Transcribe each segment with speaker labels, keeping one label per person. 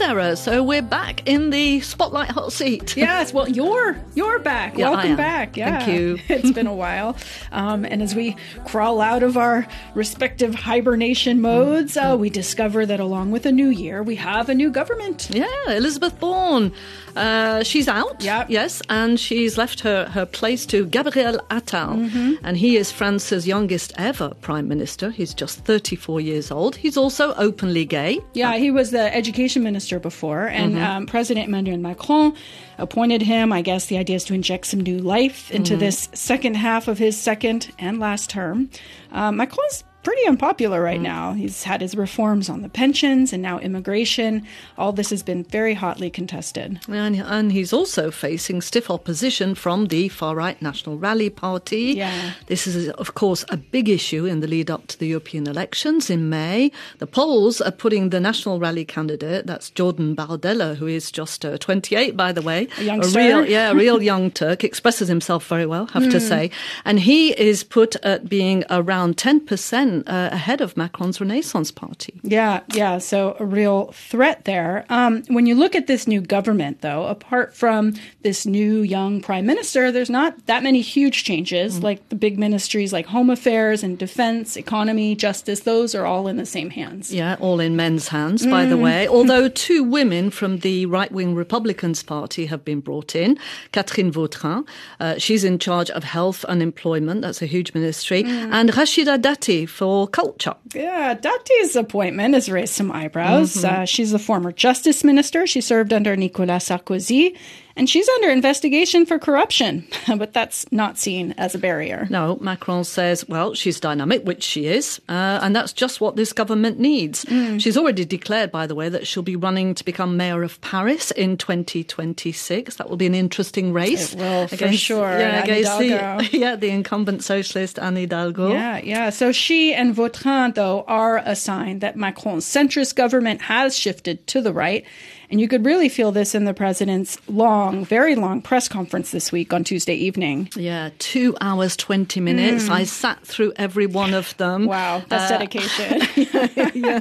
Speaker 1: Sarah. So we're back in the spotlight hot seat.
Speaker 2: Yes, well, you're you're back.
Speaker 1: Yeah,
Speaker 2: Welcome back. Yeah,
Speaker 1: Thank you.
Speaker 2: it's been a while, um, and as we crawl out of our respective hibernation modes, uh, we discover that along with a new year, we have a new government.
Speaker 1: Yeah, Elisabeth Borne. Uh, she's out.
Speaker 2: Yep.
Speaker 1: Yes, and she's left her, her place to Gabriel Attal.
Speaker 2: Mm-hmm.
Speaker 1: And he is France's youngest ever prime minister. He's just 34 years old. He's also openly gay.
Speaker 2: Yeah, he was the education minister before, and um, President Emmanuel Macron appointed him. I guess the idea is to inject some new life into this second half of his second and last term. Um, Macron's pretty unpopular right now. He's had his reforms on the pensions and now immigration. All this has been very hotly contested.
Speaker 1: And, and he's also facing stiff opposition from the far right National Rally Party.
Speaker 2: Yeah.
Speaker 1: This is, of course, a big issue in the lead up to the European elections in May. The polls are putting the National Rally candidate, that's Jordan Bardella, who is just uh, 28, by the way.
Speaker 2: A youngster.
Speaker 1: real, yeah, a real young Turk, expresses himself very well, have
Speaker 2: Hmm.
Speaker 1: to say. And he is put at being around 10% uh, ahead of Macron's Renaissance Party.
Speaker 2: Yeah, yeah. So a real threat there. Um, when you look at this new government, though, apart from this new young prime minister, there's not that many huge changes. Like the big ministries like home affairs and defense, economy, justice, those are all in the same hands.
Speaker 1: Yeah, all in men's hands, by the way. Although two women from the right wing Republicans Party have been brought in. Catherine Vautrin, uh, she's in charge of health and employment, that's a huge ministry, and Rachida Dati for culture.
Speaker 2: Yeah, Dati's appointment has raised some eyebrows. Uh, she's a former justice minister. She served under Nicolas Sarkozy, and she's under investigation for corruption, but that's not seen as a barrier.
Speaker 1: No, Macron says, well, she's dynamic, which she is, uh, and that's just what this government needs. She's already declared, by the way, that she'll be running to become mayor of Paris in 2026. That will be an interesting race.
Speaker 2: It will, for sure.
Speaker 1: Yeah, against the, yeah, the incumbent socialist Anne Hidalgo.
Speaker 2: Yeah, yeah. So she and Vautrin, though, are a sign that Macron's centrist government has shifted to the right. And you could really feel this in the president's long, very long press conference this week on Tuesday evening.
Speaker 1: Yeah, two hours, 20 minutes. I sat through every one of them.
Speaker 2: Mm. Wow, that's
Speaker 1: Uh,
Speaker 2: dedication.
Speaker 1: yeah.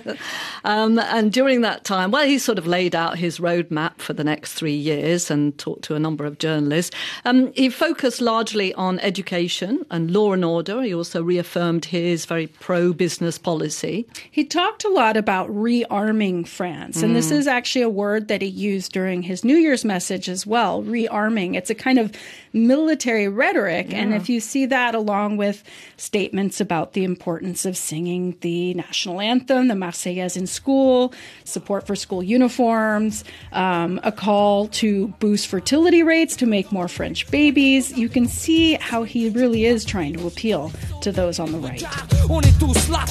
Speaker 1: Um, and during that time, well, he sort of laid out his roadmap for the next three years and talked to a number of journalists. Um, he focused largely on education and law and order. He also reaffirmed his very pro business policy.
Speaker 2: He talked a lot about rearming France, and this is actually a word that he used during his New Year's message as well. Rearming. It's a kind of military rhetoric, and if you see that along with statements about the importance of singing the national anthem, the Marseillaise in school, support for school uniforms, um, a call to boost fertility rates to make more French babies, you can see how he really is trying to appeal to those on the right.
Speaker 3: On est tous là,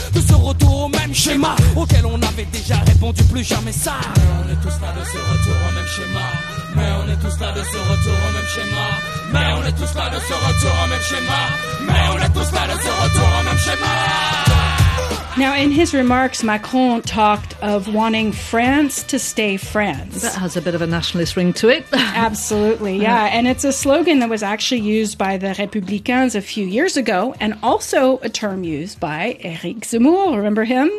Speaker 3: de ce retour au même schéma. Mais on est tous là de ce retour au même schéma. Mais on est tous là de ce retour au même schéma. Mais on est tous là de ce retour au même schéma.
Speaker 2: Now, in his remarks, Macron talked of wanting France to stay France.
Speaker 1: That has a bit of a nationalist ring to it.
Speaker 2: Absolutely, yeah. And it's a slogan that was actually used by the Républicains a few years ago, and also a term used by Éric Zemmour. Remember him?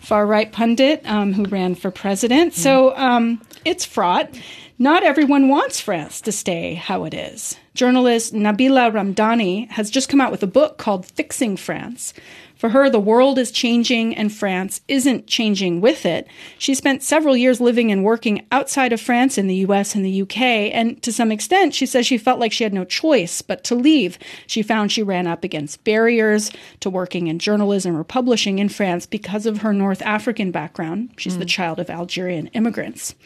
Speaker 2: Far right pundit um, who ran for president. So um, it's fraught. Not everyone wants France to stay how it is. Journalist Nabila Ramdani has just come out with a book called Fixing France. For her, the world is changing and France isn't changing with it. She spent several years living and working outside of France in the US and the UK, and to some extent, she says she felt like she had no choice but to leave. She found she ran up against barriers to working in journalism or publishing in France because of her North African background. She's the hmm. child of Algerian immigrants.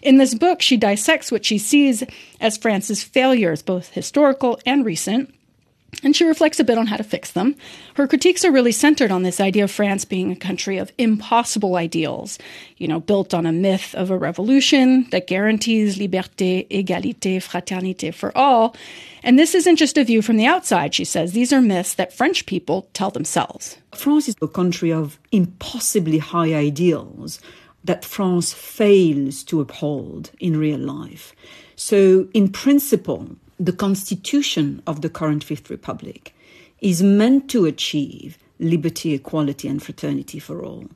Speaker 2: In this book, she dissects what she sees as France's failures, both historical and recent. And she reflects a bit on how to fix them. Her critiques are really centered on this idea of France being a country of impossible ideals, you know, built on a myth of a revolution that guarantees liberté, égalité, fraternité for all. And this isn't just a view from the outside, she says. These are myths that French people tell themselves.
Speaker 4: France is a country of impossibly high ideals that France fails to uphold in real life. So, in principle, the constitution of the current Fifth Republic is meant to achieve liberty, equality, and fraternity for all.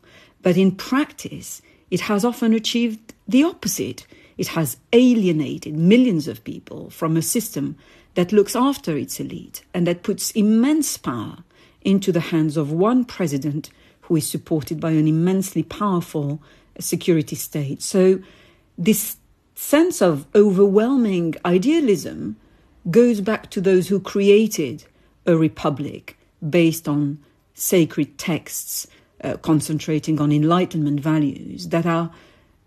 Speaker 4: But in practice, it has often achieved the opposite. It has alienated millions of people from a system that looks after its elite and that puts immense power into the hands of one president who is supported by an immensely powerful security state. So, this sense of overwhelming idealism goes back to those who created a republic based on sacred texts, uh, concentrating on Enlightenment values that are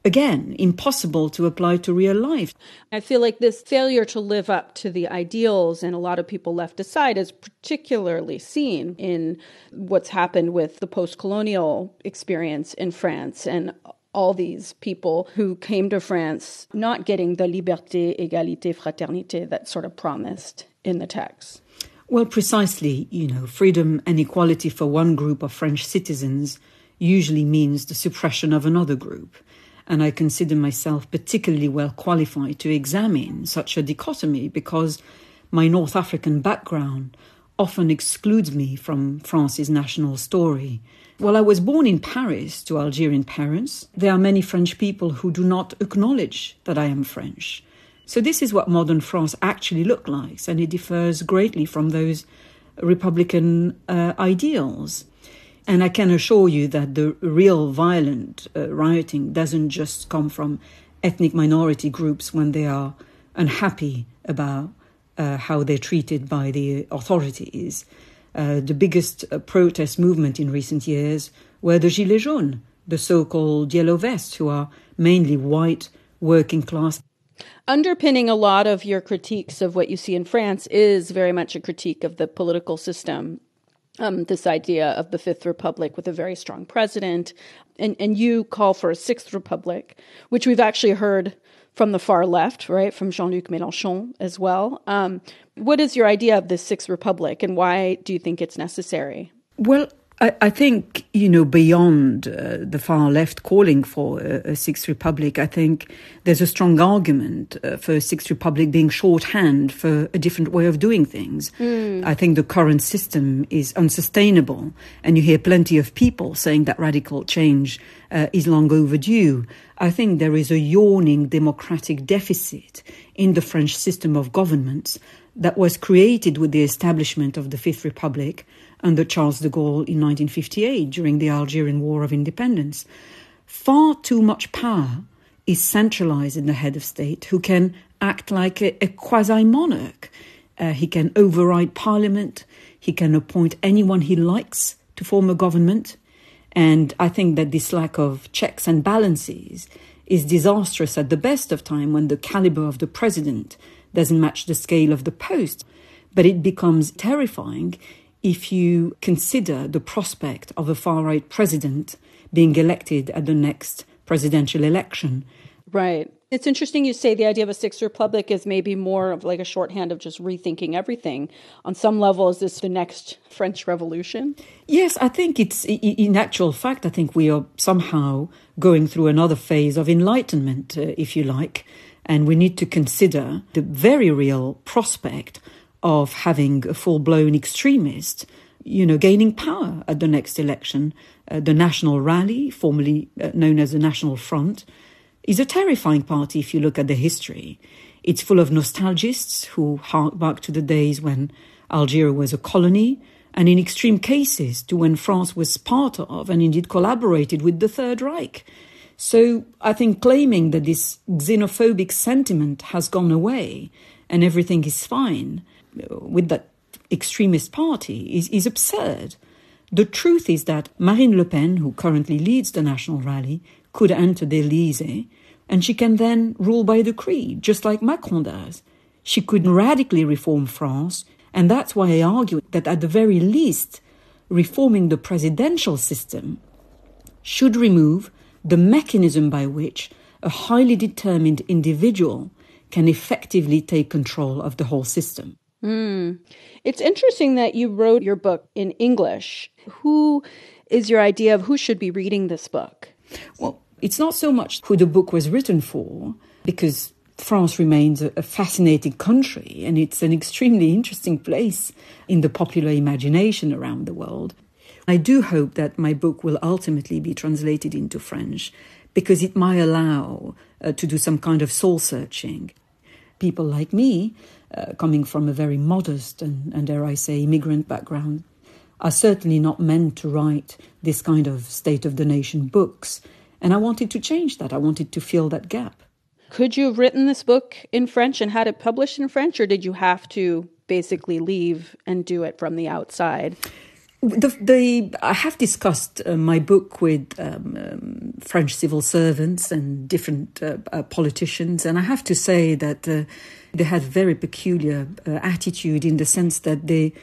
Speaker 4: again, impossible to apply to real life.
Speaker 2: I feel like this failure to live up to the ideals and a lot of people left aside is particularly seen in what's happened with the post colonial experience in France and all these people who came to France not getting the liberté, égalité, fraternité that sort of promised in the text.
Speaker 4: Well, precisely, you know, freedom and equality for one group of French citizens usually means the suppression of another group and I consider myself particularly well qualified to examine such a dichotomy because my North African background often excludes me from France's national story. While I was born in Paris to Algerian parents, there are many French people who do not acknowledge that I am French. So, this is what modern France actually looks like, and it differs greatly from those Republican uh, ideals. And I can assure you that the real violent uh, rioting doesn't just come from ethnic minority groups when they are unhappy about uh, how they're treated by the authorities. Uh, the biggest uh, protest movement in recent years were the Gilets jaunes, the so called yellow vests, who are mainly white working class.
Speaker 2: Underpinning a lot of your critiques of what you see in France is very much a critique of the political system um, this idea of the Fifth Republic with a very strong president, and and you call for a Sixth Republic, which we've actually heard from the far left, right, from Jean-Luc Mélenchon as well. Um, what is your idea of this Sixth Republic, and why do you think it's necessary?
Speaker 4: Well, I, I think, you know, beyond uh, the far left calling for a, a, Sixth Republic, I think there's a strong argument uh, for a Sixth Republic being shorthand for a different way of doing things. Mm. I think the current system is unsustainable, and you hear plenty of people saying that radical change uh, is long overdue. I think there is a yawning democratic deficit in the French system of government that was created with the establishment of the Fifth Republic under Charles de Gaulle in 1958 during the Algerian War of Independence. Far too much power is centralized in the head of state who can act like a, a quasi monarch. Uh, he can override parliament, he can appoint anyone he likes to form a government. And I think that this lack of checks and balances is disastrous at the best of time when the caliber of the president doesn't match the scale of the post. But it becomes terrifying if you consider the prospect of a far right president being elected at the next presidential election.
Speaker 2: Right. It's interesting you say the idea of a Sixth Republic is maybe more of like a shorthand of just rethinking everything. On some level, is this the next French Revolution?
Speaker 4: Yes, I think it's, in actual fact, I think we are somehow going through another phase of enlightenment, uh, if you like. And we need to consider the very real prospect of having a full blown extremist, you know, gaining power at the next election. Uh, the National Rally, formerly uh, known as the National Front, is a terrifying party if you look at the history. It's full of nostalgists who hark back to the days when Algeria was a colony, and in extreme cases to when France was part of and indeed collaborated with the Third Reich. So I think claiming that this xenophobic sentiment has gone away and everything is fine uh, with that extremist party is, is absurd. The truth is that Marine Le Pen, who currently leads the National Rally, could enter the Elysee and she can then rule by decree, just like Macron does. She could radically reform France, and that's why I argue that at the very least, reforming the presidential system should remove the mechanism by which a highly determined individual can effectively take control of the whole system.
Speaker 2: Mm. It's interesting that you wrote your book in English. Who is your idea of who should be reading this book?
Speaker 4: Well, it's not so much who the book was written for, because France remains a, fascinating country and it's an extremely interesting place in the popular imagination around the world. I do hope that my book will ultimately be translated into French because it might allow uh, to do some kind of soul searching. People like me, uh, coming from a very modest and, and, dare I say, immigrant background, are certainly not meant to write this kind of state of the nation books. And I wanted to change that. I wanted to fill that gap.
Speaker 2: Could you have written this book in French and had it published in French, or did you have to basically leave and do it from the outside?
Speaker 4: The, the, I have discussed uh, my book with um, um, French civil servants and different uh, uh, politicians, and I have to say that uh, they had a very peculiar uh, attitude in the sense that they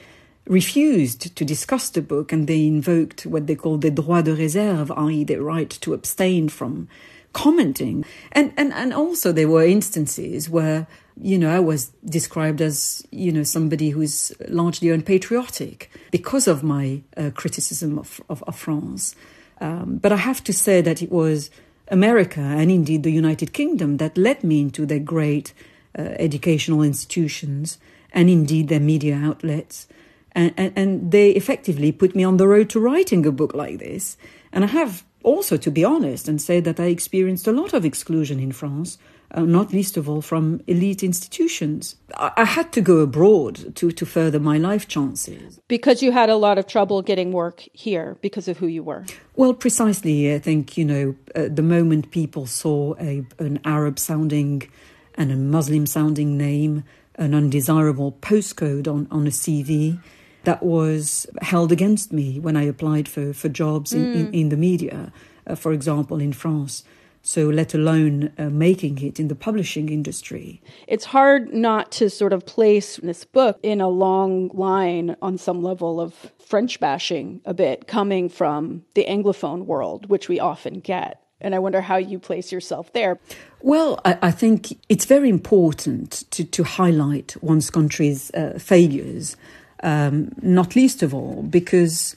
Speaker 4: refused to discuss the book and they invoked what they called the droit de réserve, i.e., the right to abstain from commenting. And, and, and also there were instances where, you know, I was described as, you know, somebody who's largely unpatriotic because of my uh, criticism of, of, of France. Um, but I have to say that it was America and indeed the United Kingdom that led me into their great uh, educational institutions and indeed their media outlets. And, and, and, they effectively put me on the road to writing a book like this. And I have also to be honest and say that I experienced a lot of exclusion in France, uh, not least of all from elite institutions. I, I, had to go abroad to, to further my life chances.
Speaker 2: Because you had a lot of trouble getting work here because of who you were?
Speaker 4: Well, precisely. I think, you know, uh, the moment people saw a, an Arab sounding and a Muslim sounding name, an undesirable postcode on, on a CV, that was held against me when I applied for, for jobs in, mm. in, in, the media, uh, for example, in France. So, let alone uh, making it in the publishing industry.
Speaker 2: It's hard not to sort of place this book in a long line on some level of French bashing a bit coming from the Anglophone world, which we often get. And I wonder how you place yourself there.
Speaker 4: Well, I, I think it's very important to, to highlight one's country's uh, failures um, not least of all because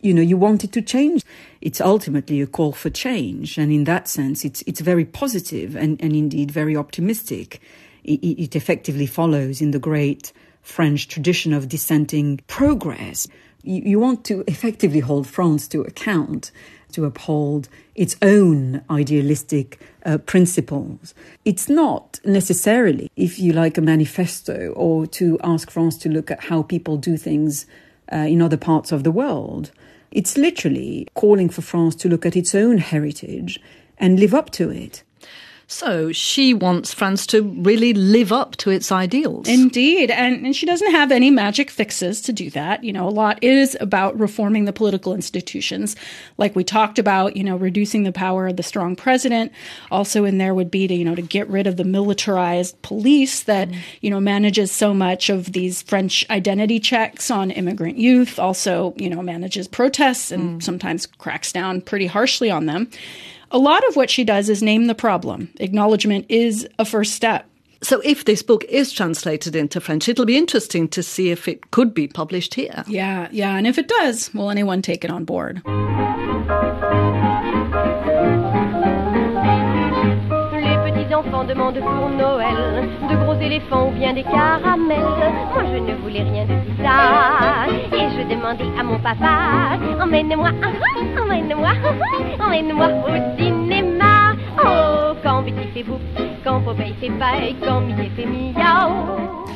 Speaker 4: you know you wanted to change. It's ultimately a call for change and in that sense it's it's very positive and, and indeed very optimistic. It, it effectively follows in the great french tradition of dissenting progress. You, you want to effectively hold france to account to uphold its own idealistic uh, principles. It's not necessarily, if you like, a manifesto or to ask France to look at how people do things uh, in other parts of the world. It's literally calling for France to look at its own heritage and live up to it.
Speaker 1: So she wants France to really live up to its ideals.
Speaker 2: Indeed. And, and she doesn't have any magic fixes to do that. You know, a lot is about reforming the political institutions. Like we talked about, you know, reducing the power of the strong president. Also in there would be to, you know, to get rid of the militarized police that, mm. you know, manages so much of these French identity checks on immigrant youth. Also, you know, manages protests and mm. sometimes cracks down pretty harshly on them. A lot of what she does is name the problem. Acknowledgement is a first step.
Speaker 1: So, if this book is translated into French, it'll be interesting to see if it could be published here.
Speaker 2: Yeah, yeah. And if it does, will anyone take it on board? enfants demandent pour Noël de gros éléphants ou bien des caramels. Moi je ne voulais rien de tout ça. Et je demandais à mon papa, emmène-moi, ah, ah, emmène-moi, ah, emmène-moi au cinéma. Oh, quand Betty fait bouf, quand Popeye fait paille, quand Mickey fait miaou.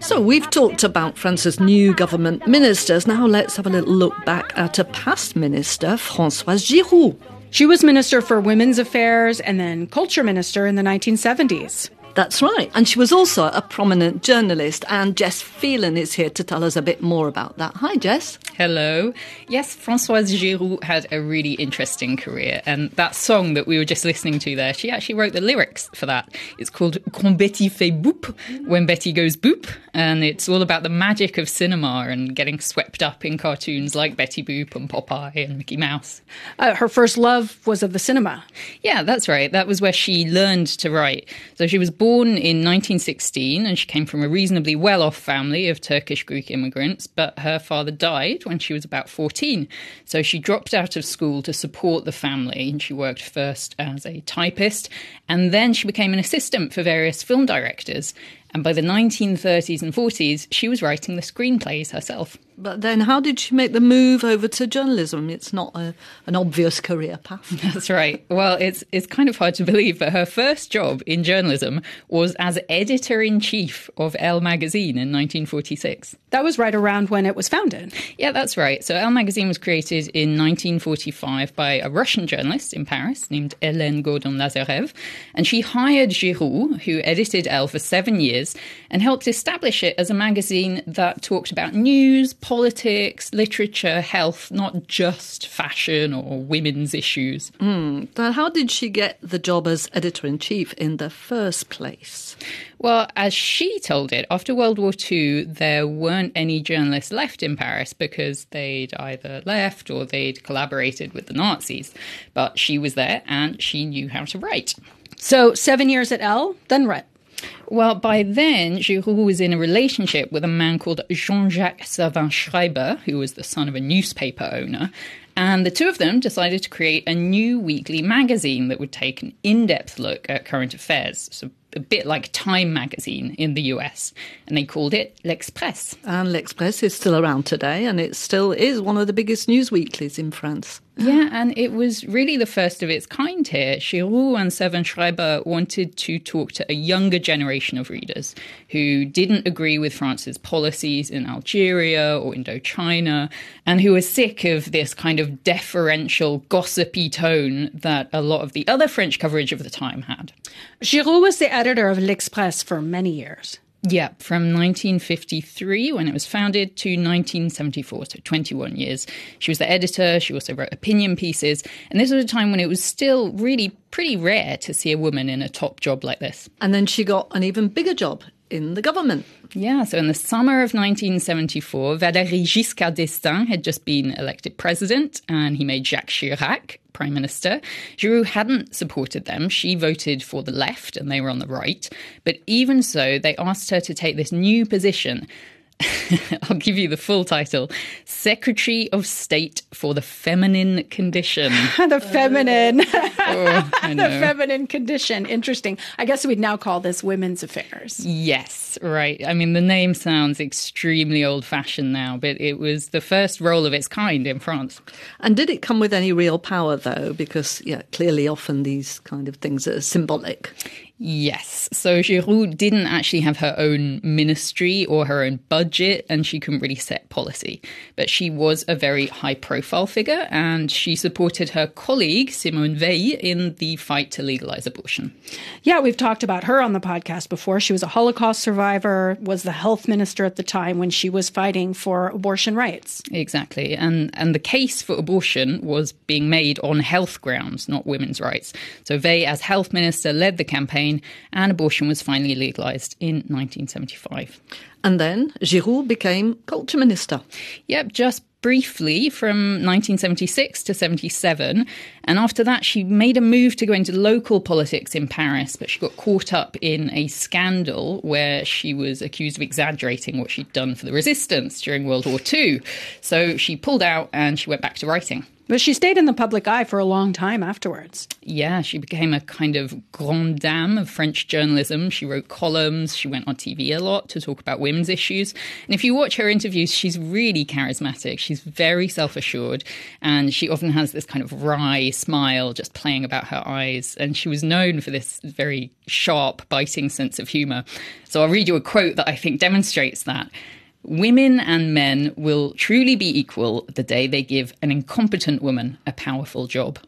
Speaker 1: So, we've talked about France's new government ministers. Now, let's have a little look back at a past minister, Françoise Giroud.
Speaker 2: She was Minister for Women's Affairs and then Culture Minister in the 1970s.
Speaker 1: That's right. And she was also a prominent journalist. And Jess Phelan is here to tell us a bit more about that. Hi, Jess.
Speaker 5: Hello. Yes, Françoise Giroud had a really interesting career. And that song that we were just listening to there, she actually wrote the lyrics for that. It's called Quand Betty fait boop, when Betty goes boop. And it's all about the magic of cinema and getting swept up in cartoons like Betty Boop and Popeye and Mickey Mouse.
Speaker 2: Uh, her first love was of the cinema.
Speaker 5: Yeah, that's right. That was where she learned to write. So she was born in 1916 and she came from a reasonably well off family of Turkish Greek immigrants, but her father died when she was about 14. So she dropped out of school to support the family and she worked first as a typist and then she became an assistant for various film directors. And by the 1930s and 40s, she was writing the screenplays herself.
Speaker 1: But then, how did she make the move over to journalism? It's not a, an obvious career path.
Speaker 5: That's right. Well, it's it's kind of hard to believe, but her first job in journalism was as editor in chief of Elle magazine in 1946.
Speaker 2: That was right around when it was founded.
Speaker 5: Yeah, that's right. So Elle magazine was created in 1945 by a Russian journalist in Paris named Hélène Gordon Lazareff. and she hired Giroud, who edited Elle for seven years, and helped establish it as a magazine that talked about news politics, literature, health, not just fashion or women's issues.
Speaker 1: Mm. how did she get the job as editor in chief in the first place?
Speaker 5: Well, as she told it, after World War II, there weren't any journalists left in Paris because they'd either left or they'd collaborated with the Nazis. But she was there and she knew how to write.
Speaker 2: So, seven years at Elle, then what?
Speaker 5: Well, by then, Giroud was in a relationship with a man called Jean-Jacques Servan-Schreiber, who was the son of a newspaper owner. And the two of them decided to create a new weekly magazine that would take an in depth look at current affairs. So a bit like Time magazine in the US, and they called it L'Express.
Speaker 1: And L'Express is still around today, and it still is one of the biggest news weeklies in France.
Speaker 5: Yeah, and it was really the first of its kind here. Giroud and Servan-Schreiber wanted to talk to a younger generation of readers who didn't agree with France's policies in Algeria or Indochina, and who were sick of this kind of deferential, gossipy tone that a lot of the other French coverage of the time had.
Speaker 2: Giroud was the editor of L'Express for many years.
Speaker 5: Yeah, from 1953 when it was founded to 1974, so 21 years. She was the editor, she also wrote opinion pieces, and this was a time when it was still really pretty rare to see a woman in a top job like this.
Speaker 1: And then she got an even bigger job in the government.
Speaker 5: Yeah, so in the summer of 1974, Valéry Giscard d'Estaing had just been elected president and he made Jacques Chirac prime minister. Giroud hadn't supported them. She voted for the left and they were on the right. But even so, they asked her to take this new position I'll give you the full title Secretary of State for the Feminine Condition.
Speaker 2: the feminine. oh, the feminine condition. Interesting. I guess we'd now call this women's affairs.
Speaker 5: Yes, right. I mean, the name sounds extremely old fashioned now, but it was the first role of its kind in France.
Speaker 1: And did it come with any real power, though? Because, yeah, clearly often these kind of things are symbolic.
Speaker 5: Yes. So Giroud didn't actually have her own ministry or her own budget, and she couldn't really set policy. But she was a very high profile figure, and she supported her colleague, Simone Veil, in the fight to legalize abortion.
Speaker 2: Yeah, we've talked about her on the podcast before. She was a Holocaust survivor, was the health minister at the time when she was fighting for abortion rights.
Speaker 5: Exactly. And, and the case for abortion was being made on health grounds, not women's rights. So Veil, as health minister, led the campaign and abortion was finally legalized in 1975.
Speaker 1: And then Giroud became culture minister.
Speaker 5: Yep, just briefly from 1976 to 77. And after that, she made a move to go into local politics in Paris, but she got caught up in a scandal where she was accused of exaggerating what she'd done for the resistance during World War II. So she pulled out and she went back to writing.
Speaker 2: But she stayed in the public eye for a long time afterwards.
Speaker 5: Yeah, she became a kind of grande dame of French journalism. She wrote columns, she went on TV a lot to talk about women's issues. And if you watch her interviews, she's really charismatic. She's very self assured, and she often has this kind of wry smile just playing about her eyes. And she was known for this very sharp, biting sense of humor. So I'll read you a quote that I think demonstrates that. Women and men will truly be equal the day they give an incompetent woman a powerful job.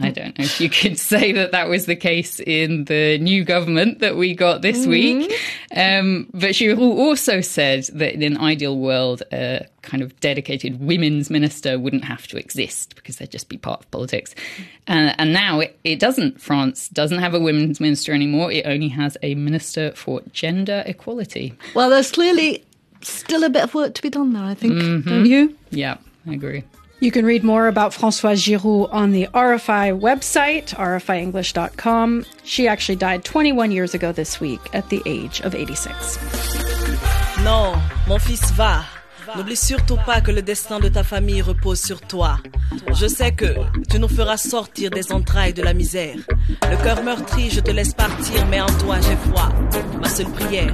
Speaker 5: I don't know if you could say that that was the case in the new government that we got this mm-hmm. week. Um, but Giroud also said that in an ideal world, a kind of dedicated women's minister wouldn't have to exist because they'd just be part of politics. Uh, and now it, it doesn't. France doesn't have a women's minister anymore. It only has a minister for gender equality.
Speaker 1: Well, there's clearly still a bit of work to be done there, I think. Mm-hmm. Don't you?
Speaker 5: Yeah, I agree.
Speaker 2: You can read more about Françoise Giroud on the RFI website, rfienglish.com. She actually died 21 years ago this week at the age of 86.
Speaker 6: Non, mon fils va. N'oublie surtout pas que le destin de ta famille repose sur toi. Je sais que tu nous feras sortir des entrailles de la misère. Le cœur meurtri, je te laisse partir, mais en toi j'ai foi. Ma seule prière,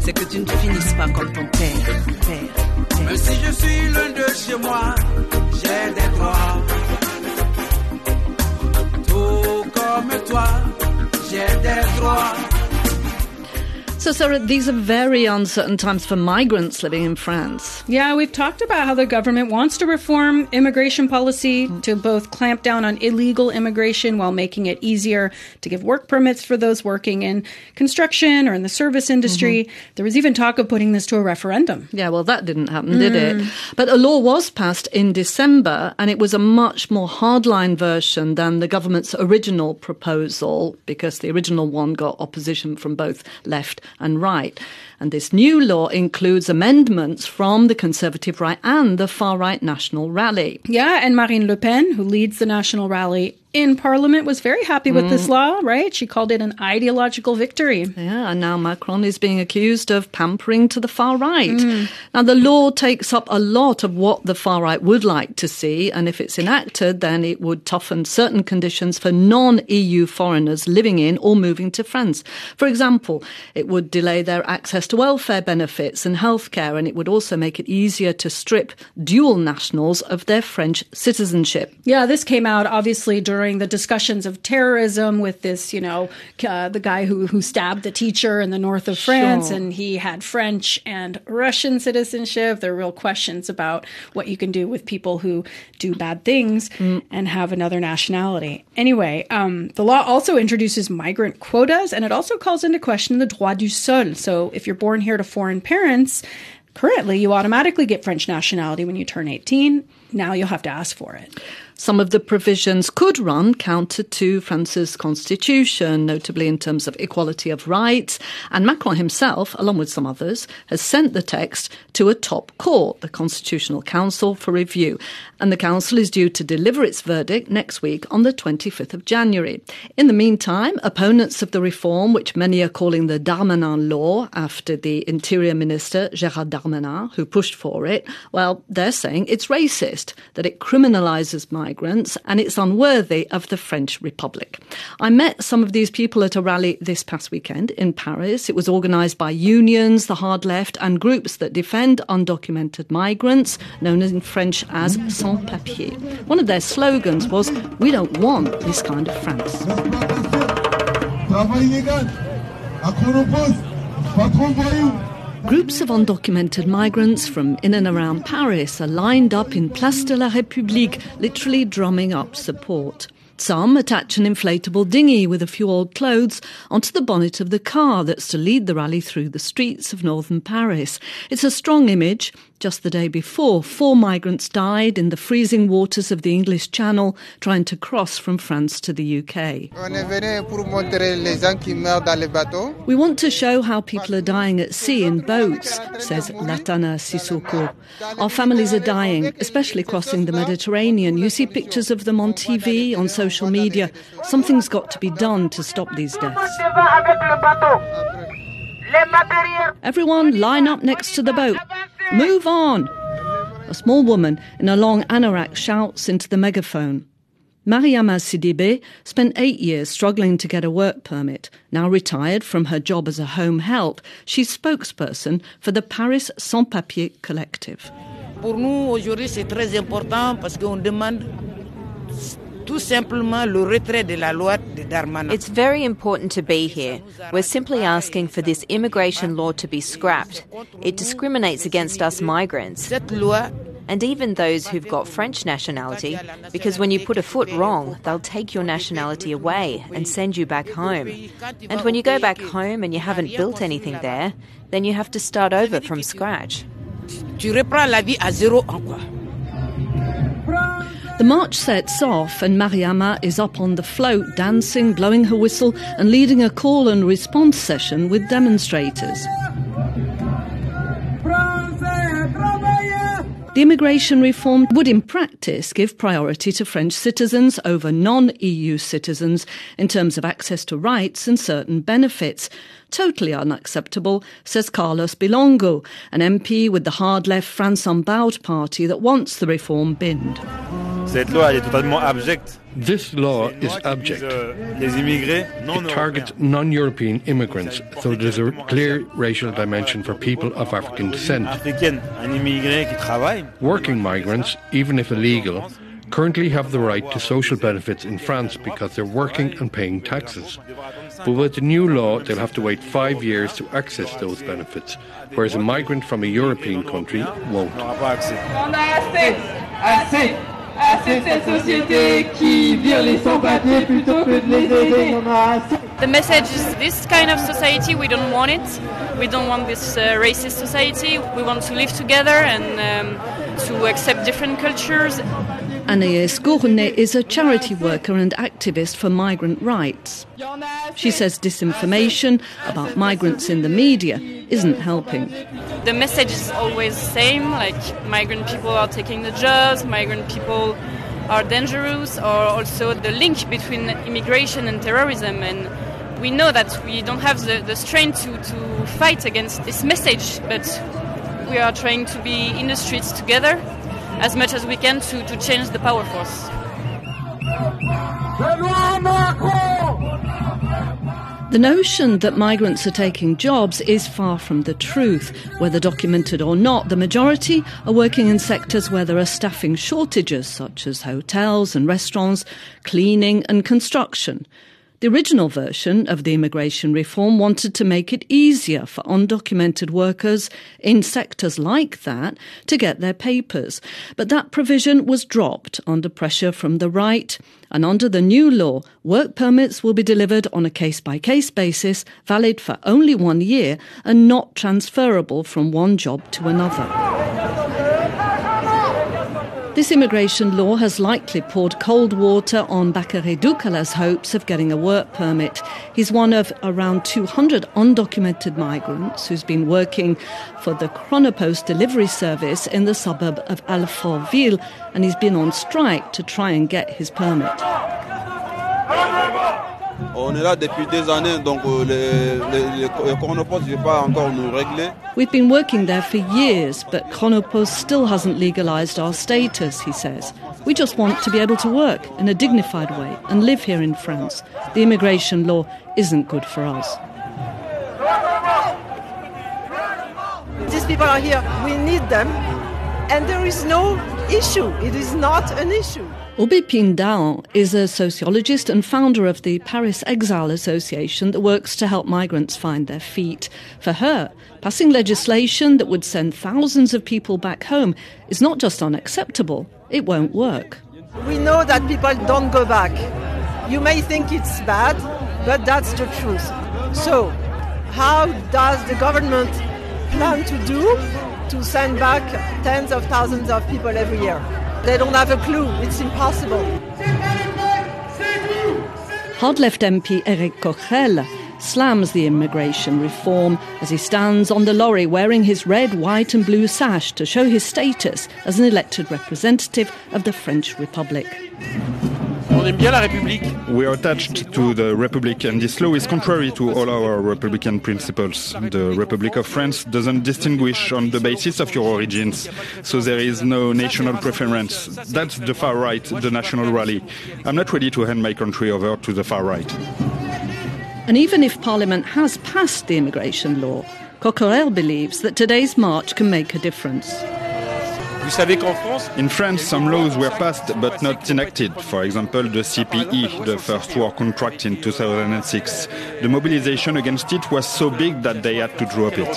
Speaker 6: c'est que tu ne finisses pas comme ton père. père.
Speaker 3: Même si je suis loin de chez moi, j'ai des droits. Tout comme toi, j'ai des droits.
Speaker 1: So, Sarah, these are very uncertain times for migrants living in France.
Speaker 2: Yeah, we've talked about how the government wants to reform immigration policy mm. to both clamp down on illegal immigration while making it easier to give work permits for those working in construction or in the service mm-hmm. industry. There was even talk of putting this to a referendum.
Speaker 1: Yeah, well, that didn't happen, did it? Mm. But a law was passed in December, and it was a much more hardline version than the government's original proposal, because the original one got opposition from both left and right. And this new law includes amendments from the conservative right and the far right National Rally.
Speaker 2: Yeah, and Marine Le Pen, who leads the National Rally in Parliament, was very happy with this mm. law, right? She called it an ideological victory.
Speaker 1: Yeah, and now Macron is being accused of pampering to the far right. Mm. Now, the law takes up a lot of what the far right would like to see, and if it's enacted, then it would toughen certain conditions for non EU foreigners living in or moving to France. For example, it would delay their access welfare benefits and healthcare, and it would also make it easier to strip dual nationals of their French citizenship.
Speaker 2: Yeah, this came out obviously during the discussions of terrorism with this, you know, uh, the guy who, who stabbed the teacher in the north of France,
Speaker 1: Sure.
Speaker 2: and he had French and Russian citizenship. There are real questions about what you can do with people who do bad things and have another nationality. Anyway, um, the law also introduces migrant quotas, and it also calls into question the droit du sol. So if you're born here to foreign parents, currently you automatically get French nationality when you turn 18. Now you'll have to ask for it.
Speaker 1: Some of the provisions could run counter to France's constitution, notably in terms of equality of rights. And Macron himself, along with some others, has sent the text to a top court, the Constitutional Council, for review. And the council is due to deliver its verdict next week on the 25th of January. In the meantime, opponents of the reform, which many are calling the Darmanin law after the Interior Minister Gérard Darmanin, who pushed for it, well, they're saying it's racist, that it criminalises migrants, and it's unworthy of the French Republic. I met some of these people at a rally this past weekend in Paris. It was organised by unions, the hard left, and groups that defend undocumented migrants, known in French as sans papiers. One of their slogans was, We don't want this kind of France. Groups of undocumented migrants from in and around Paris are lined up in Place de la République, literally drumming up support. Some attach an inflatable dinghy with a few old clothes onto the bonnet of the car that's to lead the rally through the streets of northern Paris. It's a strong image. Just the day before, four migrants died in the freezing waters of the English Channel trying to cross from France to the UK. We want to show how people are dying at sea in boats, says Latana Sissoko. Our families are dying, especially crossing the Mediterranean. You see pictures of them on TV, on social media. Something's got to be done to stop these deaths. Everyone line up next to the boat. Move on! A small woman in a long anorak shouts into the megaphone. Mariama Sidibe spent eight years struggling to get a work permit. Now retired from her job as a home help, she's spokesperson for the Paris Sans Papiers Collective.
Speaker 7: Pour nous, aujourd'hui, c'est très important parce qu'on demande tout simplement le retrait de la loi de Darmanin.
Speaker 8: It's very important to be here. We're simply asking for this immigration law to be scrapped. It discriminates against us migrants and even those who've got French nationality, because when you put a foot wrong, they'll take your nationality away and send you back home. And when you go back home and you haven't built anything there, then you have to start over from scratch.
Speaker 7: tu reprends la vie à zéro en quoi.
Speaker 1: The march sets off, and Mariama is up on the float, dancing, blowing her whistle, and leading a call and response session with demonstrators. The immigration reform would, in practice, give priority to French citizens over non EU citizens in terms of access to rights and certain benefits. Totally unacceptable, says Carlos Bilongo, an MP with the hard left France Unbowed party that wants the reform binned.
Speaker 9: Cette loi elle est totalement abjecte.
Speaker 10: This law is abject.
Speaker 9: Euh, les immigrés non
Speaker 10: It targets non-European immigrants, so there's a clear racial dimension for people of African descent.
Speaker 9: africaine, un immigré qui travaille,
Speaker 10: Working migrants, even if illegal, currently have the right to social benefits in France because they're working and paying taxes. But with the new law, they'll have to wait five years to access those benefits, whereas a migrant from a European country won't.
Speaker 3: De cette société qui vire les sans-papiers plutôt que de les aider. On a assez.
Speaker 11: The message is this kind of society, we don't want it. We don't want this uh, racist society. We want to live together and um, to accept different cultures.
Speaker 1: Anaïs Gournet is a charity worker and activist for migrant rights. She says disinformation about migrants in the media isn't helping.
Speaker 11: The message is always the same like migrant people are taking the jobs, migrant people are dangerous, or also the link between immigration and terrorism. And we know that we don't have the, the strength to, to fight against this message, but we are trying to be in the streets together as much as we can to, to change the power force.
Speaker 1: The notion that migrants are taking jobs is far from the truth. Whether documented or not, the majority are working in sectors where there are staffing shortages, such as hotels and restaurants, cleaning and construction. The original version of the immigration reform wanted to make it easier for undocumented workers in sectors like that to get their papers. But that provision was dropped under pressure from the right. And under the new law, work permits will be delivered on a case by case basis, valid for only one year, and not transferable from one job to another. This immigration law has likely poured cold water on Bakary Doukala's hopes of getting a work permit. He's one of around 200 undocumented migrants who's been working for the Chronopost delivery service in the suburb of Alfortville, and he's been on strike to try and get his permit.
Speaker 12: On est là depuis des années, donc euh, les, les, les chronopostes ne veulent pas encore nous régler.
Speaker 1: We've been working there for years, but Chronopost still hasn't legalised our status, he says. We just want to be able to work in a dignified way and live here in France. The immigration law isn't good for us.
Speaker 13: These people are here, we need them, and there is no issue. It is not an issue.
Speaker 1: Obi Pindal is a sociologist and founder of the Paris Exile Association that works to help migrants find their feet. For her, passing legislation that would send thousands of people back home is not just unacceptable, it won't work.
Speaker 13: We know that people don't go back. You may think it's bad, but that's the truth. So, how does the government plan to do to send back tens of thousands of people every year? They don't have a clue. It's impossible.
Speaker 1: Hard left MP Eric Coquerel slams the immigration reform as he stands on the lorry wearing his red, white, and blue sash to show his status as an elected representative of the French Republic.
Speaker 14: On aime bien la République. We are attached to the Republic, and this law is contrary to all our Republican principles. The Republic of France doesn't distinguish on the basis of your origins, so there is no national preference. That's the far right, the national rally. I'm not ready to hand my country over to the far right.
Speaker 1: And even if Parliament has passed the immigration law, Coquerel believes that today's march can make a difference.
Speaker 14: Vous savez qu'en France, in France, some laws were passed but not enacted. For example, the CPE, the first war contract in 2006. The mobilization against it was so big that they had to drop it.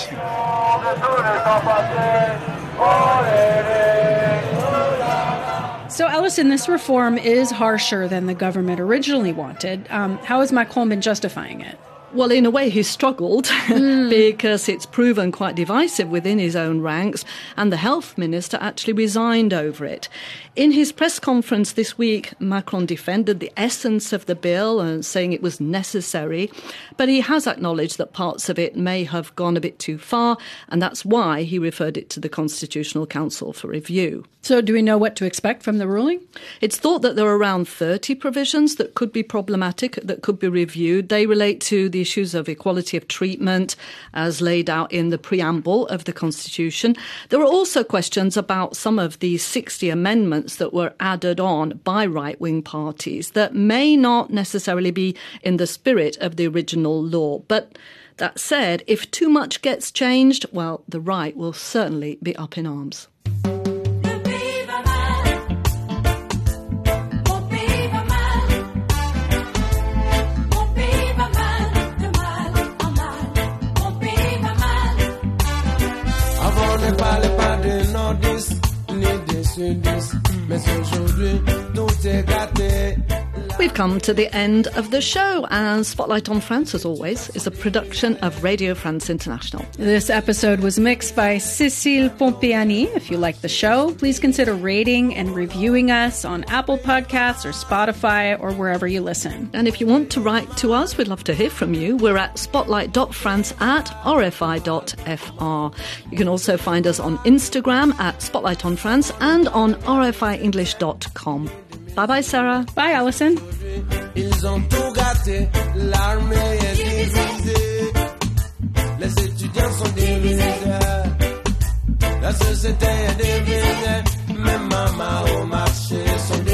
Speaker 2: So, Alison, this reform is harsher than the government originally wanted. Um, how has Macron been justifying it?
Speaker 1: Well, in a way, he struggled hmm. because it's proven quite divisive within his own ranks, and the health minister actually resigned over it. In his press conference this week, Macron defended the essence of the bill and saying it was necessary, but he has acknowledged that parts of it may have gone a bit too far, and that's why he referred it to the Constitutional Council for review.
Speaker 2: So, do we know what to expect from the ruling?
Speaker 1: It's thought that there are around 30 provisions that could be problematic, that could be reviewed. They relate to the issues of equality of treatment as laid out in the preamble of the Constitution. There were also questions about some of the 60 amendments that were added on by right wing parties that may not necessarily be in the spirit of the original law. But that said, if too much gets changed, well, the right will certainly be up in arms.
Speaker 3: Mais aujourd'hui tout est gâté.
Speaker 1: We've come to the end of the show, and Spotlight on France, as always, is a production of Radio France International.
Speaker 2: This episode was mixed by Cécile Pompiani. If you like the show, please consider rating and reviewing us on Apple Podcasts or Spotify or wherever you listen.
Speaker 1: And if you want to write to us, we'd love to hear from you. We're at spotlight.france at rfi.fr. You can also find us on Instagram at Spotlight on France and on rfienglish.com. Bye bye, Sarah.
Speaker 2: Bye, Alison.
Speaker 3: Ils ont tout gâté, l'armée est divisée. Les étudiants sont divisés. La société est divisée. Même maman au marché sont divisés.